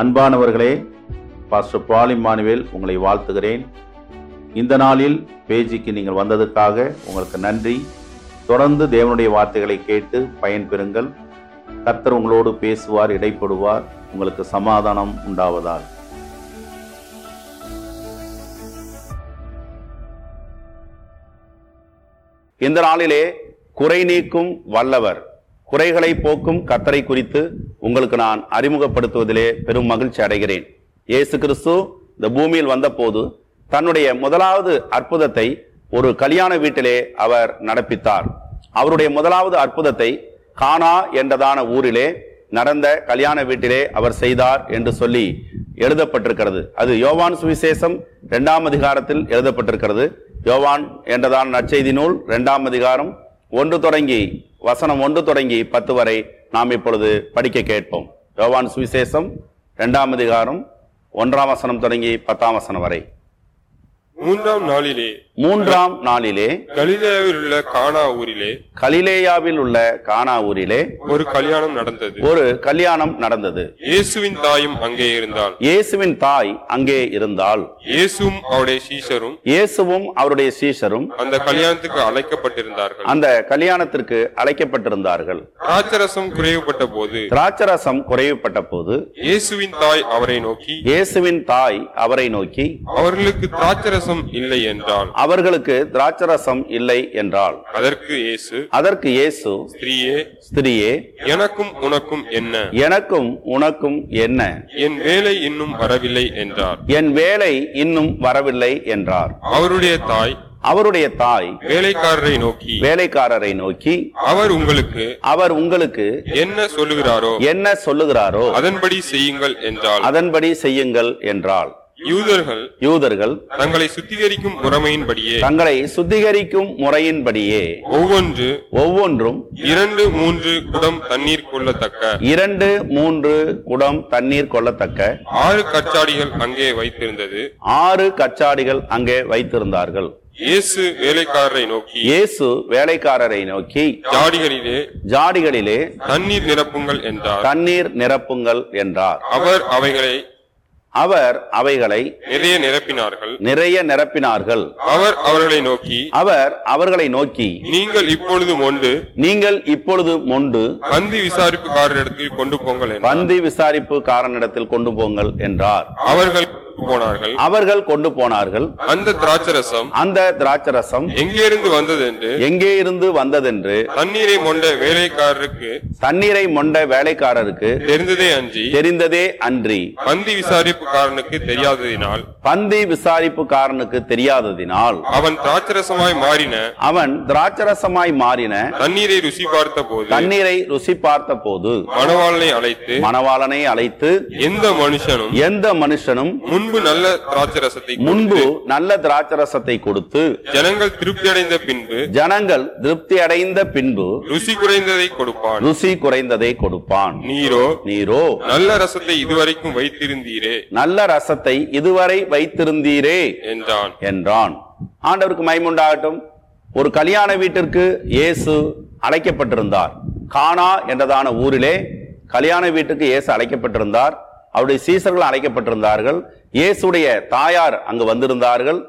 அன்பானவர்களே pastor Paul Emmanuel உங்களை வாழ்த்துகிறேன். இந்த நாளில் பேஜிக்கு நீங்கள் வந்ததுக்காக உங்களுக்கு நன்றி. தொடர்ந்து தேவனுடைய வார்த்தைகளை கேட்டு பயன்பெறுங்கள் கர்த்தர் உங்களோடு பேசுவார் இடைப்படுவார். உங்களுக்கு சமாதானம் உண்டாவதால் இந்த நாளிலே குறை நீக்கும் வல்லவர். குறைகளை போக்கும் கத்தரை குறித்து உங்களுக்கு நான் அறிமுகப்படுத்துவதிலே பெரும் மகிழ்ச்சி அடைகிறேன். இயேசு கிறிஸ்து இந்த பூமியில் வந்தபோது தன்னுடைய முதலாவது அற்புதத்தை ஒரு கல்யாண வீட்டிலே அவர் நடப்பித்தார். அவருடைய முதலாவது அற்புதத்தை கானா என்றதான ஊரிலே நடந்த கல்யாண வீட்டிலே அவர் செய்தார் என்று சொல்லி எழுதப்பட்டிருக்கிறது. அது யோவான் சுவிசேஷம் இரண்டாம் அதிகாரத்தில் எழுதப்பட்டிருக்கிறது. யோவான் என்றதான நற்செய்தி நூல் இரண்டாம் அதிகாரம் ஒன்று தொடங்கி வசனம் ஒன்று தொடங்கி பத்து வரை நாம் இப்பொழுது படிக்க கேட்போம். யோவான் சுவிசேஷம் இரண்டாம் அதிகாரம் ஒன்றாம் வசனம் தொடங்கி பத்தாம் வசனம் வரை. மூன்றாம் நாளிலே மூன்றாம் நாளிலே கலிலேயாவில் உள்ள கானா ஊரிலே கலிலேயாவில் உள்ள கானா ஊரிலே ஒரு கல்யாணம் நடந்தது. ஒரு கல்யாணம் நடந்தது. இயேசுவின் தாயும் அங்கே இருந்தாள். இயேசுவின் தாய் அங்கே இருந்தால் இயேசுவும் அவருடைய சீஷரும் இயேசுவும் அவருடைய சீஷரும் அந்த கல்யாணத்துக்கு அழைக்கப்பட்டிருந்தார்கள். அந்த கல்யாணத்திற்கு அழைக்கப்பட்டிருந்தார்கள். திராட்சரசம் குறைவுபட்ட போது திராட்சரசம் குறைவுபட்ட போது இயேசுவின் தாய் அவரை நோக்கி இயேசுவின் தாய் அவரை நோக்கி அவர்களுக்கு திராட்சரசம் இல்லை என்றாள் அவர்களுக்கு திராட்சரசம் இல்லை என்றாள். அதற்கு இயேசு அதற்கு இயேசு ஸ்திரீயே ஸ்திரியே எனக்கும் உனக்கும் என்ன? எனக்கும் உனக்கும் என்ன? என் வேலை இன்னும் வரவில்லை என்றார். என் வேலை இன்னும் வரவில்லை என்றார். அவருடைய தாய் அவருடைய தாய் வேலைக்காரரை நோக்கி வேலைக்காரரை நோக்கி அவர் உங்களுக்கு அவர் உங்களுக்கு என்ன சொல்லுகிறாரோ என்ன சொல்லுகிறாரோ அதன்படி செய்யுங்கள் என்றால் அதன்படி செய்யுங்கள் என்றாள். யூதர்கள் யூதர்கள் தங்களை சுத்திகரிக்கும் முறைமையின்படியே தங்களை சுத்திகரிக்கும் முறையின்படியே ஒவ்வொன்று ஒவ்வொன்றும் இரண்டு மூன்று குடம் தண்ணீர் கொள்ளத்தக்க இரண்டு மூன்று குடம் தண்ணீர் கொள்ளத்தக்க ஆறு கச்சாடிகள் அங்கே வைத்திருந்தது. ஆறு கச்சாடிகள் அங்கே வைத்திருந்தார்கள். இயேசு வேலைக்காரரை நோக்கி இயேசு வேலைக்காரரை நோக்கி ஜாடிகளிலே ஜாடிகளிலே தண்ணீர் நிரப்புங்கள் என்றார். தண்ணீர் நிரப்புங்கள் என்றார். அவர் அவைகளை அவர் அவைகளை நிறைய நிரப்பினார்கள். நிறைய நிரப்பினார்கள். அவர் அவர்களை நோக்கி அவர் அவர்களை நோக்கி நீங்கள் இப்பொழுது மொண்டு நீங்கள் இப்பொழுது மொண்டு பந்தி விசாரிப்புக்காரரிடத்தில் கொண்டு போங்கள். பந்தி விசாரிப்பு காரனிடத்தில் கொண்டு போங்கள் என்றார். அவர்கள் போனார்கள். அவர்கள் கொண்டு போனார்கள். அந்த திராட்சரசம் அந்த திராட்சரசம் எங்கிருந்து வந்தது என்று எங்கே இருந்து வந்ததென்று தண்ணீரை மொண்ட வேலைக்காரருக்கு தண்ணீரை மொண்ட வேலைக்காரருக்கு தெரிந்ததே அன்றி தெரிந்ததே அன்றி. பந்தி விசாரிப்புக்காரனுக்கு தெரியாததினால் பந்தி விசாரிப்புக்காரனுக்கு தெரியாததினால் அவன் திராட்சரசமாய் மாறின அவன் திராட்சரசமாய் மாறின தண்ணீரை ருசி பார்த்த போது தண்ணீரை ருசி பார்த்த போது மணவாளனை அழைத்து மணவாளனை அழைத்து எந்த மனுஷனும் எந்த மனுஷனும் முன்பு நல்ல திராட்சரசத்தை முன்பு நல்ல திராட்சரசத்தை கொடுத்து ஜனங்கள் திருப்தி அடைந்த பின்பு ஜனங்கள் திருப்தி அடைந்த பின்பு ருசி குறைந்ததை கொடுப்பான். ருசி குறைந்ததை கொடுப்பான். நீரோ நீரோ நல்ல ரசத்தை இதுவரைக்கும் வைத்திருந்தீரே. நல்ல ரசத்தை இதுவரை வைத்திருந்தீரே என்றான். என்றான். ஆண்டவருக்கு மைமுண்டாகட்டும் ஒரு கல்யாண வீட்டிற்கு இயேசு அழைக்கப்பட்டிருந்தார். கானா என்றதான ஊரிலே கல்யாண வீட்டுக்கு இயேசு அழைக்கப்பட்டிருந்தார். அவருடைய சீசர்கள் அழைக்கப்பட்டிருந்தார்கள். இயேசுடைய தாயார் அங்கு வந்திருந்தார்கள்.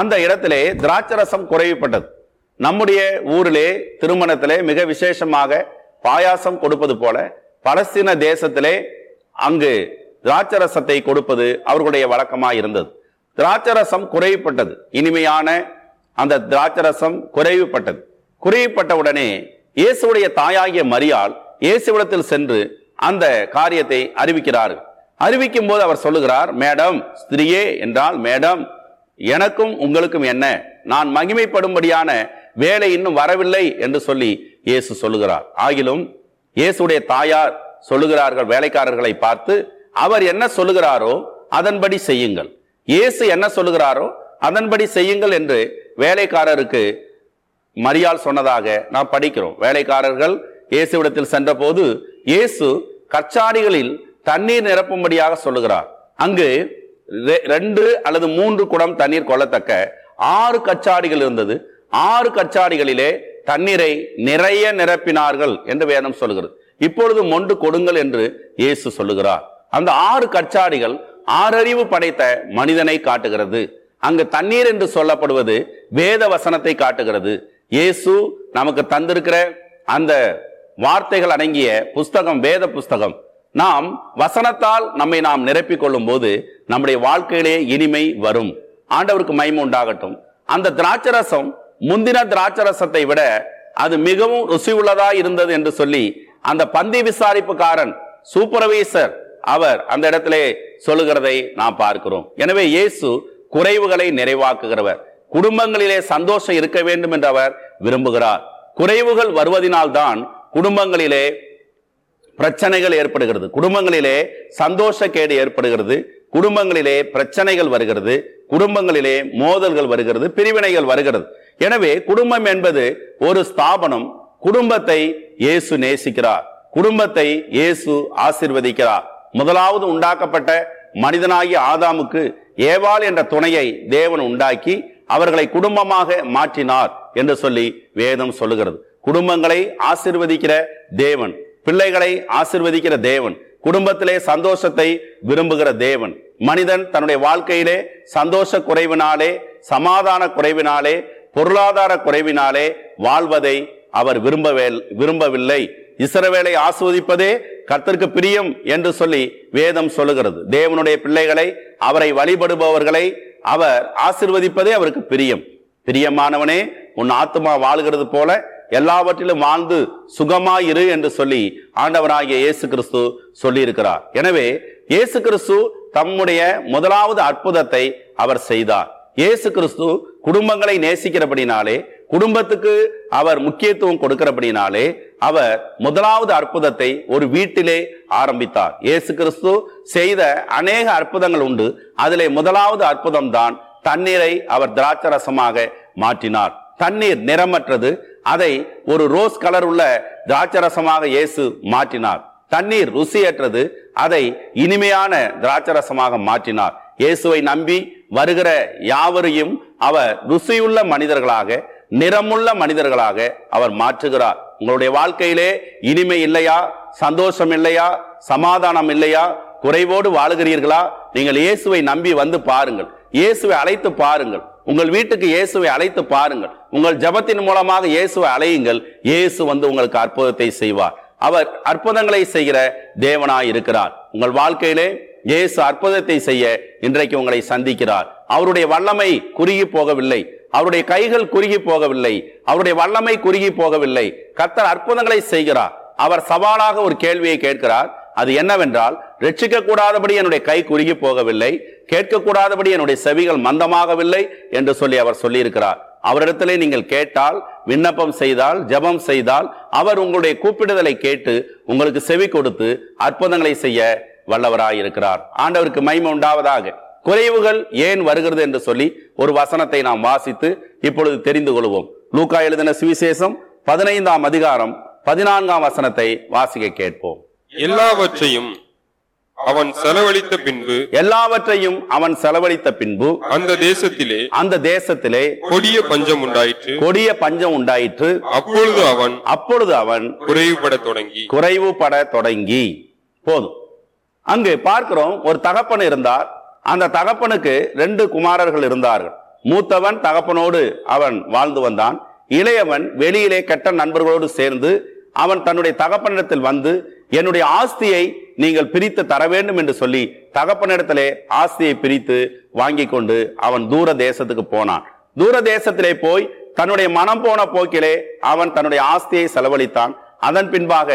அந்த இடத்திலே திராட்சரசம் குறைவுபட்டது. நம்முடைய ஊரிலே திருமணத்திலே மிக விசேஷமாக பாயாசம் கொடுப்பது போல பலஸ்தீன தேசத்திலே அங்கு திராட்சரசத்தை கொடுப்பது அவர்களுடைய வழக்கமாக இருந்தது. திராட்சரசம் குறைவுபட்டது. இனிமையான அந்த திராட்சரசம் குறைவுபட்டது. குறைவுபட்ட உடனே இயேசுடைய தாயாகிய மரியாள் இயேசுவிடத்தில் சென்று அந்த காரியத்தை அறிவிக்கிறார்கள். அறிவிக்கும் போது அவர் சொல்லுகிறார் மேடம் ஸ்திரியே என்றால் மேடம் எனக்கும் உங்களுக்கும் என்ன? நான் மகிமைப்படும்படியான வேலை இன்னும் வரவில்லை என்று சொல்லி இயேசு சொல்லுகிறார். ஆகிலும் இயேசுடைய தாயார் சொல்லுகிறார்கள் வேலைக்காரர்களை பார்த்து அவர் என்ன சொல்லுகிறாரோ அதன்படி செய்யுங்கள். இயேசு என்ன சொல்லுகிறாரோ அதன்படி செய்யுங்கள் என்று வேலைக்காரருக்கு மரியாள் சொன்னதாக நாம் படிக்கிறோம். வேலைக்காரர்கள் இயேசுவிடத்தில் சென்றபோது இயேசு கச்சாரிகளில் தண்ணீர் நிரப்பும்படியாக சொல்லுகிறார். அங்கு ரெ- ரெண்டு அல்லது மூன்று குடம் தண்ணீர் கொள்ளத்தக்க ஆறு கச்சாடிகள் இருந்தது. ஆறு கச்சாடிகளிலே தண்ணீரை நிறைய நிரப்பினார்கள் என்று வேதம் சொல்கிறது. இப்பொழுது மொண்டு கொடுங்கள் என்று இயேசு சொல்லுகிறார். அந்த ஆறு கச்சாடிகள் ஆறறிவு படைத்த மனிதனை காட்டுகிறது. அங்கு தண்ணீர் என்று சொல்லப்படுவது வேத வசனத்தை காட்டுகிறது. இயேசு நமக்கு தந்திருக்கிற அந்த வார்த்தைகள் அடங்கிய புஸ்தகம் வேத புஸ்தகம் நாம் வசனத்தால் நம்மை நாம் நிரப்பிக் கொள்ளும் போது நம்முடைய வாழ்க்கையிலே இனிமை வரும். ஆண்டவருக்கு மகிமை உண்டாகட்டும். அந்த திராட்சரசம் முந்தின திராட்சரசத்தை விட அது மிகவும் ருசி உள்ளதா இருந்தது என்று சொல்லி அந்த பந்தி விசாரிப்புக்காரன் சூப்பர்வைசர் அவர் அந்த இடத்திலே சொல்லுகிறதை நாம் பார்க்கிறோம். எனவே இயேசு குறைவுகளை நிறைவாக்குகிறவர். குடும்பங்களிலே சந்தோஷம் இருக்க வேண்டும் என்று அவர் விரும்புகிறார். குறைவுகள் வருவதினால்தான் குடும்பங்களிலே பிரச்சனைகள் ஏற்படுகிறது. குடும்பங்களிலே சந்தோஷக்கேடு ஏற்படுகிறது. குடும்பங்களிலே பிரச்சனைகள் வருகிறது. குடும்பங்களிலே மோதல்கள் வருகிறது. பிரிவினைகள் வருகிறது. எனவே குடும்பம் என்பது ஒரு ஸ்தாபனம். குடும்பத்தை இயேசு நேசிக்கிறார். குடும்பத்தை இயேசு ஆசிர்வதிக்கிறார். முதலாவது உண்டாக்கப்பட்ட மனிதனாகிய ஆதாமுக்கு ஏவாள் என்ற துணையை தேவன் உண்டாக்கி அவர்களை குடும்பமாக மாற்றினார் என்று சொல்லி வேதம் சொல்லுகிறது. குடும்பங்களை ஆசிர்வதிக்கிற தேவன். பிள்ளைகளை ஆசிர்வதிக்கிற தேவன் குடும்பத்திலே சந்தோஷத்தை விரும்புகிற தேவன். மனிதன் தன்னுடைய வாழ்க்கையிலே சந்தோஷ குறைவினாலே சமாதான குறைவினாலே பொருளாதார குறைவினாலே வாழ்வதை அவர் விரும்பவே விரும்பவில்லை. இசரவேலை ஆஸ்வதிப்பதே கர்த்தருக்கு பிரியம் என்று சொல்லி வேதம் சொல்லுகிறது. தேவனுடைய பிள்ளைகளை அவரை வழிபடுபவர்களை அவர் ஆசிர்வதிப்பதே அவருக்கு பிரியம். பிரியமானவனே உன் ஆத்துமா வாழ்கிறது போல எல்லாவற்றிலும் வாழ்ந்து சுகமாயிரு என்று சொல்லி ஆண்டவராகிய இயேசு கிறிஸ்து சொல்லியிருக்கிறார். எனவே இயேசு கிறிஸ்து தம்முடைய முதலாவது அற்புதத்தை அவர் செய்தார். இயேசு கிறிஸ்து குடும்பங்களை நேசிக்கிறபடினாலே குடும்பத்துக்கு அவர் முக்கியத்துவம் கொடுக்கிறபடினாலே அவர் முதலாவது அற்புதத்தை ஒரு வீட்டிலே ஆரம்பித்தார். இயேசு கிறிஸ்து செய்த அநேக அற்புதங்கள் உண்டு. அதிலே முதலாவது அற்புதம் தான் தண்ணீரை அவர் திராட்சரசமாக மாற்றினார். தண்ணீர் நிறமற்றது. அதை ஒரு ரோஸ் கலர் உள்ள திராட்சரசமாக இயேசு மாற்றினார். தண்ணீர் ருசியற்றது அதை இனிமையான திராட்சரசமாக மாற்றினார். இயேசுவை நம்பி வருகிற யாவரையும் அவர் ருசியுள்ள மனிதர்களாக நிறமுள்ள மனிதர்களாக அவர் மாற்றுகிறார். உங்களுடைய வாழ்க்கையிலே இனிமை இல்லையா? சந்தோஷம் இல்லையா? சமாதானம் இல்லையா? குறைவோடு வாழுகிறீர்களா? நீங்கள் இயேசுவை நம்பி வந்து பாருங்கள். இயேசுவை அழைத்து பாருங்கள். உங்கள் வீட்டுக்கு இயேசுவை அழைத்து பாருங்கள். உங்கள் ஜபத்தின் மூலமாக இயேசுவை அழையுங்கள். இயேசு வந்து உங்களுக்கு அற்புதத்தை செய்வார். அவர் அற்புதங்களை செய்கிற தேவனாய் இருக்கிறார். உங்கள் வாழ்க்கையிலே இயேசு அற்புதத்தை செய்ய இன்றைக்கு உங்களை சந்திக்கிறார். அவருடைய வல்லமை குறுகி போகவில்லை. அவருடைய கைகள் குறுகி போகவில்லை. அவருடைய வல்லமை குறுகி போகவில்லை. கத்தர் அற்புதங்களை செய்கிறார். அவர் சவாலாக ஒரு கேள்வியை கேட்கிறார். அது என்னவென்றால் ரட்சிக்க கூடாதபடி என்னுடைய கை குறுகி போகவில்லை கேட்கக்கூடாதபடி என்னுடைய செவிகள் மந்தமாகவில்லை என்று சொல்லி அவர் சொல்லியிருக்கிறார். அவரிடத்திலே நீங்கள் கேட்டால் விண்ணப்பம் செய்தால் ஜெபம் செய்தால் அவர் உங்களுடைய கூப்பிடுதலை கேட்டு உங்களுக்கு செவி கொடுத்து அற்புதங்களை செய்ய வல்லவராயிருக்கிறார். ஆண்டவருக்கு மைமை உண்டாவதாக. குறைவுகள் ஏன் வருகிறது என்று சொல்லி ஒரு வசனத்தை நாம் வாசித்து இப்பொழுது தெரிந்து கொள்வோம். லூக்கா எழுதின சுவிசேஷம் பதினைந்தாம் அதிகாரம் பதினான்காம் வசனத்தை வாசிக்க கேட்போம். எல்லாவற்றையும் அவன் செலவழித்த பின்பு எல்லாவற்றையும் அவன் செலவழித்த பின்பு அந்த தேசத்திலே அந்த தேசத்திலே கொடிய பஞ்சம் உண்டாயிற்று. கொடிய பஞ்சம் உண்டாயிற்று. அப்பொழுது அவன் அப்பொழுது அவன் குறைவுபடத் தொடங்கி. குறைவுபட தொடங்கி. போதும். அங்கு பார்க்கிறோம் ஒரு தகப்பன் இருந்தார். அந்த தகப்பனுக்கு ரெண்டு குமாரர்கள் இருந்தார்கள். மூத்தவன் தகப்பனோடு அவன் வாழ்ந்து வந்தான். இளையவன் வெளியிலே கெட்ட நண்பர்களோடு சேர்ந்து அவன் தன்னுடைய தகப்பனிடத்தில் வந்து என்னுடைய ஆஸ்தியை நீங்கள் பிரித்து தர வேண்டும் என்று சொல்லி தகப்பனிடத்திலே ஆஸ்தியை பிரித்து வாங்கி கொண்டு அவன் தூர தேசத்துக்கு போனான். தூர தேசத்திலே போய் தன்னுடைய மனம் போன போக்கிலே அவன் தன்னுடைய ஆஸ்தியை செலவழித்தான். அதன் பின்பாக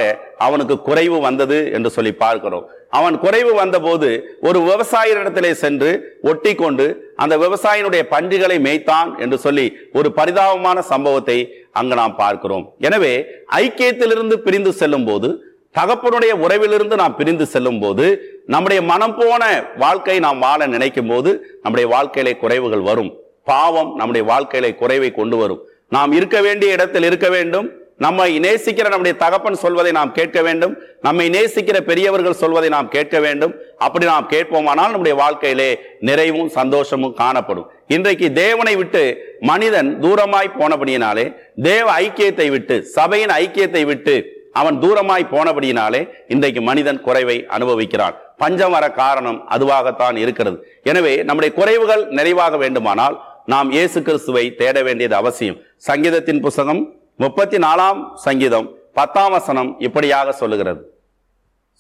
அவனுக்கு குறைவு வந்தது என்று சொல்லி பார்க்கிறோம். அவன் குறைவு வந்தபோது ஒரு விவசாயியிடத்திலே சென்று ஒட்டி கொண்டு அந்த விவசாயினுடைய பன்றிகளை மேய்த்தான் என்று சொல்லி ஒரு பரிதாபமான சம்பவத்தை அங்கு நாம் பார்க்கிறோம். எனவே ஐக்கியத்திலிருந்து பிரிந்து செல்லும் போது தகப்பனுடைய உறவிலிருந்து நாம் பிரிந்து செல்லும் போது நம்முடைய மனம் போன வாழ்க்கை நாம் வாழ நினைக்கும் போது நம்முடைய வாழ்க்கையிலே குறைவுகள் வரும். பாவம் நம்முடைய வாழ்க்கையிலே குறைவை கொண்டு வரும். நாம் இருக்க வேண்டிய இடத்தில் இருக்க வேண்டும். நம்மை நேசிக்கிற நம்முடைய தகப்பன் சொல்வதை நாம் கேட்க வேண்டும். நம்மை நேசிக்கிற பெரியவர்கள் சொல்வதை நாம் கேட்க வேண்டும். அப்படி நாம் கேட்போமானால் நம்முடைய வாழ்க்கையிலே நிறைவும் சந்தோஷமும் காணப்படும். இன்றைக்கு தேவனை விட்டு மனிதன் தூரமாய் போனபடியினாலே தேவ ஐக்கியத்தை விட்டு சபையின் ஐக்கியத்தை விட்டு அவன் தூரமாய் போனபடியினாலே இன்றைக்கு மனிதன் குறைவை அனுபவிக்கிறான். பஞ்சம் வர காரணம் அதுவாகத்தான் இருக்கிறது. எனவே நம்முடைய குறைவுகள் நிறைவாக வேண்டுமானால் நாம் இயேசு கிறிஸ்துவை தேட வேண்டியது அவசியம். சங்கீதத்தின் புஸ்தகம் முப்பத்தி நாலாம் சங்கீதம் பத்தாம் வசனம் இப்படியாக சொல்லுகிறது.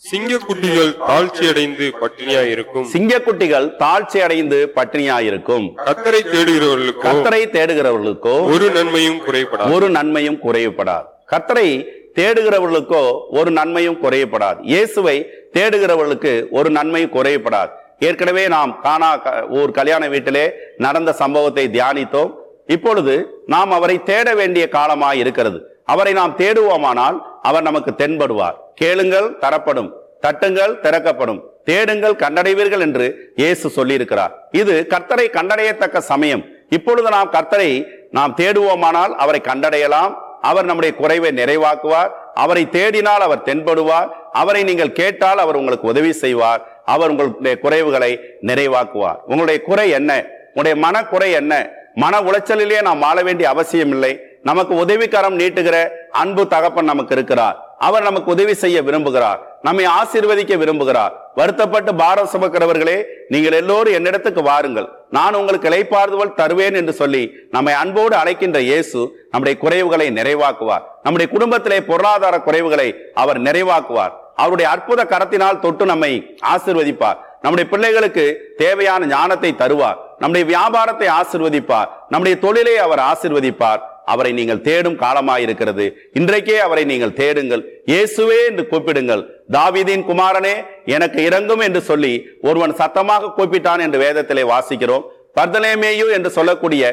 சிங்கக்குட்டிகள் தாழ்ச்சியடைந்து பட்டினியாயிருக்கும். சிங்கக்குட்டிகள் தாழ்ச்சி அடைந்து பட்டினியாயிருக்கும். கத்தரை தேடுகிறவர்களுக்கோ கர்த்தரை தேடுகிறவர்களுக்கோ ஒரு நன்மையும் குறைபடாது. ஒரு நன்மையும் குறையப்படாது கர்த்தரை தேடுகிறவர்களுக்கோ ஒரு நன்மையும் குறையப்படாது. இயேசுவை தேடுகிறவர்களுக்கு ஒரு நன்மையும் குறையப்படாது. ஏற்கனவே நாம் காணா க- ஒரு கல்யாண வீட்டிலே நடந்த சம்பவத்தை தியானித்தோம். இப்பொழுது நாம் அவரை தேட வேண்டிய காலமாய் இருக்கிறது. அவரை நாம் தேடுவோமானால் அவர் நமக்கு தென்படுவார். கேளுங்கள் தரப்படும். தட்டுங்கள் திறக்கப்படும். தேடுங்கள் கண்டடைவீர்கள் என்று இயேசு சொல்லியிருக்கிறார். இது கர்த்தரை கண்டடையத்தக்க சமயம். இப்பொழுது நாம் கர்த்தரை நாம் தேடுவோமானால் அவரை கண்டடையலாம். அவர் நம்முடைய குறைவை நிறைவாக்குவார். அவரை தேடினால் அவர் தென்படுவார். அவரை நீங்கள் கேட்டால் அவர் உங்களுக்கு உதவி செய்வார். அவர் உங்களுடைய குறைவுகளை நிறைவாக்குவார். உங்களுடைய குறை என்ன? உங்களுடைய மனக்குறை என்ன? மன உளைச்சலிலேயே நாம் வாழ வேண்டிய அவசியம் இல்லை. நமக்கு உதவிக்கரம் நீட்டுகிற அன்பு தகப்பன் நமக்கு இருக்கிறார். அவர் நமக்கு உதவி செய்ய விரும்புகிறார். நம்மை ஆசீர்வதிக்க விரும்புகிறார். வருத்தப்பட்டு பாரம் சுமக்கிறவர்களே நீங்கள் எல்லோரும் என்னிடத்துக்கு வாருங்கள். நான் உங்களுக்கு இளைப்பாறுதல் தருவேன் என்று சொல்லி நம்மை அன்போடு அழைக்கின்ற இயேசு நம்முடைய குறைவுகளை நிறைவாக்குவார். நம்முடைய குடும்பத்திலே பொருளாதார குறைவுகளை அவர் நிறைவாக்குவார். அவருடைய அற்புத கரத்தினால் தொட்டு நம்மை ஆசிர்வதிப்பார். நம்முடைய பிள்ளைகளுக்கு தேவையான ஞானத்தை தருவார். நம்முடைய வியாபாரத்தை ஆசிர்வதிப்பார். நம்முடைய தொழிலை அவர் ஆசிர்வதிப்பார். அவரை நீங்கள் தேடும் காலமாயிருக்கிறது. இன்றைக்கே அவரை நீங்கள் தேடுங்கள். இயேசுவே என்று கூப்பிடுங்கள். தாவிதின் குமாரனே எனக்கு இறங்கும் என்று சொல்லி ஒருவன் சத்தமாக கூப்பிட்டான் என்று வேதத்திலே வாசிக்கிறோம். பர்தலேமேயு என்று சொல்லக்கூடிய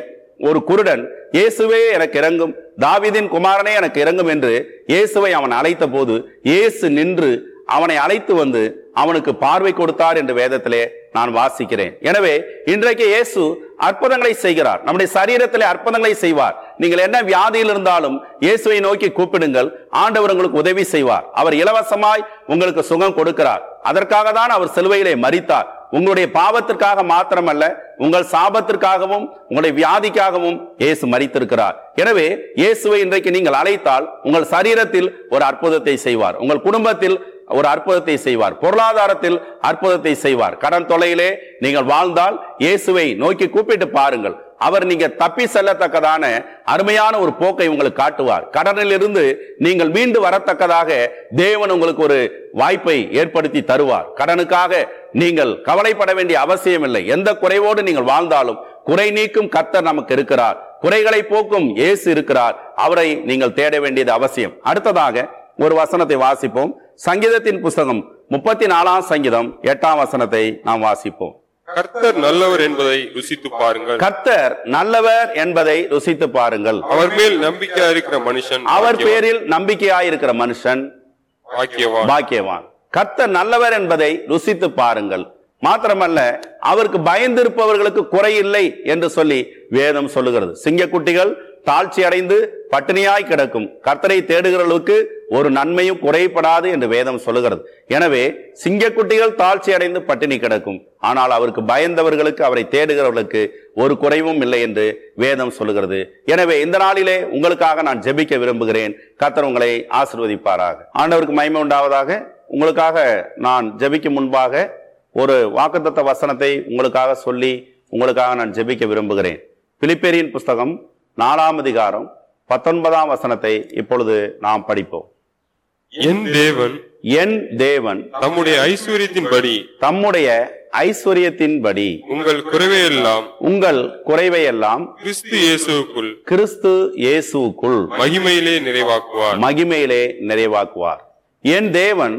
ஒரு குருடன் இயேசுவே எனக்கு இறங்கும் தாவிதின் குமாரனே எனக்கு இறங்கும் என்று இயேசுவை அவன் அழைத்த போது இயேசு நின்று அவனை அழைத்து வந்து அவனுக்கு பார்வை கொடுத்தார் என்று வேதத்திலே நான் வாசிக்கிறேன். எனவே இன்றைக்கு இயேசு அற்புதங்களை செய்கிறார். நம்முடைய சரீரத்திலே அற்புதங்களை செய்வார். நீங்கள் என்ன வியாதியில் இருந்தாலும் இயேசுவை நோக்கி கூப்பிடுங்கள். ஆண்டவர் உங்களுக்கு உதவி செய்வார். அவர் இலவசமாய் உங்களுக்கு சுகம் கொடுக்கிறார். அதற்காக தான் அவர் சிலுவையிலே மறித்தார் உங்களுடைய பாவத்திற்காக மாத்திரமல்ல உங்கள் சாபத்திற்காகவும் உங்களுடைய வியாதிக்காகவும் இயேசு மறித்திருக்கிறார் எனவே இயேசுவை இன்றைக்கு நீங்கள் அழைத்தால் உங்கள் சரீரத்தில் ஒரு அற்புதத்தை செய்வார். உங்கள் குடும்பத்தில் ஒரு அற்புதத்தை செய்வார். பொருளாதாரத்தில் அற்புதத்தை செய்வார். கடன் தொலையிலே நீங்கள் வாழ்ந்தால் இயேசுவை நோக்கி கூப்பிட்டு பாருங்கள். அவர் நீங்க தப்பி செல்லத்தக்கதான அருமையான ஒரு போக்கை உங்களுக்கு காட்டுவார். கடனில் இருந்து நீங்கள் மீண்டு வரத்தக்கதாக தேவன் உங்களுக்கு ஒரு வாய்ப்பை ஏற்படுத்தி தருவார். கடனுக்காக நீங்கள் கவலைப்பட வேண்டிய அவசியம் இல்லை. எந்த குறைவோடு நீங்கள் வாழ்ந்தாலும் குறை நீக்கும் கத்தர் நமக்கு இருக்கிறார். குறைகளை போக்கும் இயேசு இருக்கிறார். அவரை நீங்கள் தேட வேண்டியது அவசியம். அடுத்ததாக ஒரு வசனத்தை வாசிப்போம். சங்கீதத்தின் புஸ்தகம் முப்பத்தி நாலாம் சங்கீதம் எட்டாம் வசனத்தை நாம் வாசிப்போம். கர்த்தர் நல்லவர் என்பதை ருசித்து பாருங்கள். கர்த்தர் நல்லவர் என்பதை ருசித்து பாருங்கள். அவர் மேல் நம்பிக்கையா இருக்கிற மனுஷன் அவர். பேரில் நம்பிக்கையாயிருக்கிற மனுஷன் பாக்கியவான். பாக்கியவான். கர்த்தர் நல்லவர் என்பதை ருசித்து பாருங்கள். மாத்திரமல்ல அவருக்கு பயந்திருப்பவர்களுக்கு குறையில்லை என்று சொல்லி வேதம் சொல்லுகிறது. சிங்கக்குட்டிகள் தாழ்ச்சி அடைந்து பட்டினியாய் கிடக்கும். கர்த்தரை தேடுகிறவர்களுக்கு ஒரு நன்மையும் குறைபடாது என்று வேதம் சொல்லுகிறது. எனவே சிங்கக்குட்டிகள் தாழ்ச்சி அடைந்து பட்டினி கிடக்கும். ஆனால் அவருக்கு பயந்தவர்களுக்கு அவரை தேடுகிறவர்களுக்கு ஒரு குறைவும் இல்லை என்று வேதம் சொல்லுகிறது. எனவே இந்த நாளிலே உங்களுக்காக நான் ஜெபிக்க விரும்புகிறேன். கர்த்தர் உங்களை ஆசிர்வதிப்பாராக. ஆண்டவருக்கு மயமை உண்டாவதாக. உங்களுக்காக நான் ஜெபிக்கும் முன்பாக ஒரு வாக்குத்தத்த வசனத்தை உங்களுக்காக சொல்லி உங்களுக்காக நான் ஜெபிக்க விரும்புகிறேன். பிலிப்பேரியின் புஸ்தகம் நாலாம் அதிகாரம் பத்தொன்பதாம் வசனத்தை இப்பொழுது நாம் படிப்போம். என் தேவன் என் தேவன் தம்முடைய ஐஸ்வர்யத்தின்படி தம்முடைய ஐஸ்வர்யத்தின்படி உங்கள் குறைவையெல்லாம் உங்கள் குறைவையெல்லாம் கிறிஸ்து இயேசுவுக்குள் கிறிஸ்து இயேசுவுக்குள் மகிமையிலே நிறைவாக்குவார். மகிமையிலே நிறைவாக்குவார். என் தேவன்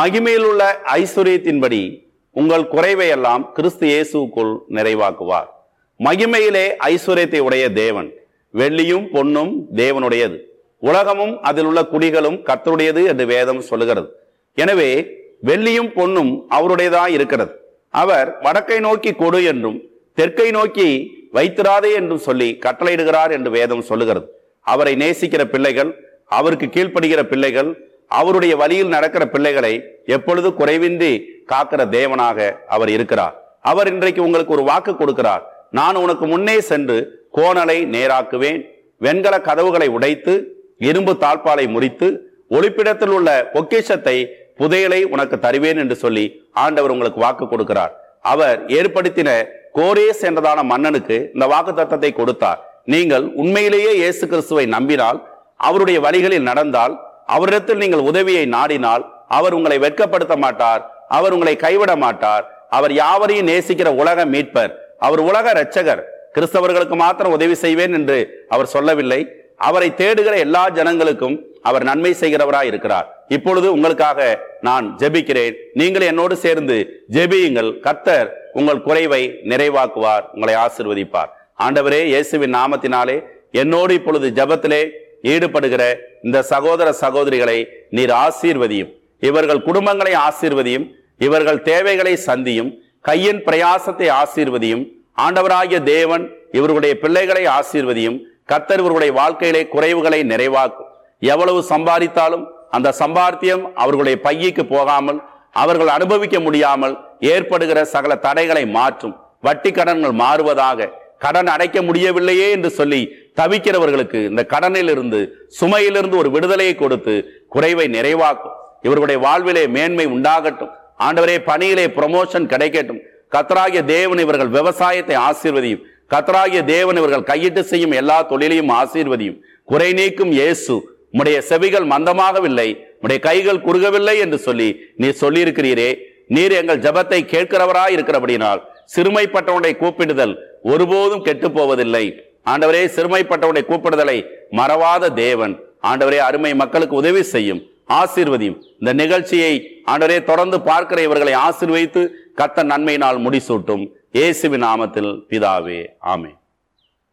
மகிமையில் உள்ள ஐஸ்வர்யத்தின்படி உங்கள் குறைவை எல்லாம் கிறிஸ்து இயேசுக்குள் நிறைவாக்குவார். மகிமையிலே ஐஸ்வர்யத்தை உடைய தேவன். வெள்ளியும் பொன்னும் தேவனுடையது. உலகமும் அதில் உள்ள குடிகளும் கத்தருடையது என்று வேதம் சொல்லுகிறது. எனவே வெள்ளியும் பொன்னும் அவருடையதாக இருக்கிறது. அவர் வடக்கை நோக்கி கொடு என்றும் தெற்கை நோக்கி வைத்திராதே என்றும் சொல்லி கட்டளையிடுகிறார் என்று வேதம் சொல்லுகிறது. அவரை நேசிக்கிற பிள்ளைகள் அவருக்கு கீழ்ப்படுகிற பிள்ளைகள் அவருடைய வழியில் நடக்கிற பிள்ளைகளை எப்பொழுது குறைவின்றி காக்கிற தேவனாக அவர் இருக்கிறார். அவர் இன்றைக்கு உங்களுக்கு ஒரு வாக்கு கொடுக்கிறார். நான் உனக்கு முன்னே சென்று கோணலை நேராக்குவேன் வெண்கல கதவுகளை உடைத்து இரும்பு தாழ்பாலை முறித்து ஒளிப்பிடத்தில் உள்ள பொக்கிஷத்தை புதையலை உனக்கு தருவேன் என்று சொல்லி ஆண்டவர் உங்களுக்கு வாக்கு கொடுக்கிறார். அவர் ஏற்படுத்தின கோரேஸ் என்றதான மன்னனுக்கு இந்த வாக்கு தத்தத்தை கொடுத்தார். நீங்கள் உண்மையிலேயே இயேசு கிறிஸ்துவை நம்பினால் அவருடைய வழிகளில் நடந்தால் அவரிடத்தில் நீங்கள் உதவியை நாடினால் அவர் உங்களை வெட்கப்படுத்த மாட்டார் அவர் உங்களை கைவிட மாட்டார் அவர் யாவரையும் நேசிக்கிற உலக மீட்பர். அவர் உலக இரட்சகர். கிறிஸ்தவர்களுக்கு மாத்திரம் உதவி செய்வேன் என்று அவர் சொல்லவில்லை. அவரை தேடுகிற எல்லா ஜனங்களுக்கும் அவர் நன்மை செய்கிறவராய் இருக்கிறார். இப்பொழுது உங்களுக்காக நான் ஜெபிக்கிறேன். நீங்கள் என்னோடு சேர்ந்து ஜெபியுங்கள். கர்த்தர் உங்கள் குறைவை நிறைவாக்குவார் உங்களை ஆசிர்வதிப்பார். ஆண்டவரே இயேசுவின் நாமத்தினாலே என்னோடு இப்பொழுது ஜபத்திலே ஈடுபடுகிற இந்த சகோதர சகோதரிகளை நீர் ஆசீர்வதியும். இவர்கள் குடும்பங்களை ஆசீர்வதியும். இவர்கள் தேவைகளை சந்தியும். கையின் பிரயாசத்தை ஆசீர்வதியும் ஆண்டவராகிய தேவன் இவர்களுடைய பிள்ளைகளை ஆசீர்வதியும் கர்த்தர் இவர்களுடைய வாழ்க்கையிலே குறைவுகளை நிறைவாக்கும். எவ்வளவு சம்பாதித்தாலும் அந்த சம்பாத்தியம் அவர்களுடைய பையிக்கு போகாமல் அவர்கள் அனுபவிக்க முடியாமல் ஏற்படுகிற சகல தடைகளை மாற்றும். வட்டி கடன்கள் மாறுவதாக கடன் அடைக்க முடியவில்லையே என்று சொல்லி தவிக்கிறவர்களுக்கு இந்த கடனிலிருந்து சுமையிலிருந்து ஒரு விடுதலையை கொடுத்து குறைவை நிறைவாக்கும். இவர்களுடைய வாழ்விலே மேன்மை உண்டாகட்டும். ஆண்டவரே பணியிலே ப்ரொமோஷன் கிடைக்கட்டும். கத்தராகிய தேவன் இவர்கள் விவசாயத்தை ஆசீர்வதியும். கத்தராகிய தேவன் இவர்கள் கையிட்டு செய்யும் எல்லா தொழிலையும் ஆசீர்வதியும். குறை நீக்கும் இயேசு உம்முடைய செவிகள் மந்தமாகவில்லை உடைய கைகள் குறுகவில்லை என்று சொல்லி நீர் சொல்லியிருக்கிறீரே. நீர் எங்கள் ஜெபத்தை கேட்கிறவராய் இருக்கிறபடினால் சிறுமைப்பட்டவனை கூப்பிடுதல் ஒருபோதும் கெட்டு போவதில்லை ஆண்டவரே சிறுமைப்பட்டவனை கூப்பிடுதலை மறவாத தேவன். ஆண்டவரே அருமை மக்களுக்கு உதவி செய்யும். ஆசீர்வதியும். இந்த நிகழ்ச்சியை ஆண்டரே தொடர்ந்து பார்க்கிற இவர்களை ஆசிர்வதித்து கத்த நன்மையினால் முடிசூட்டும். இயேசுவின் நாமத்தில் பிதாவே ஆமே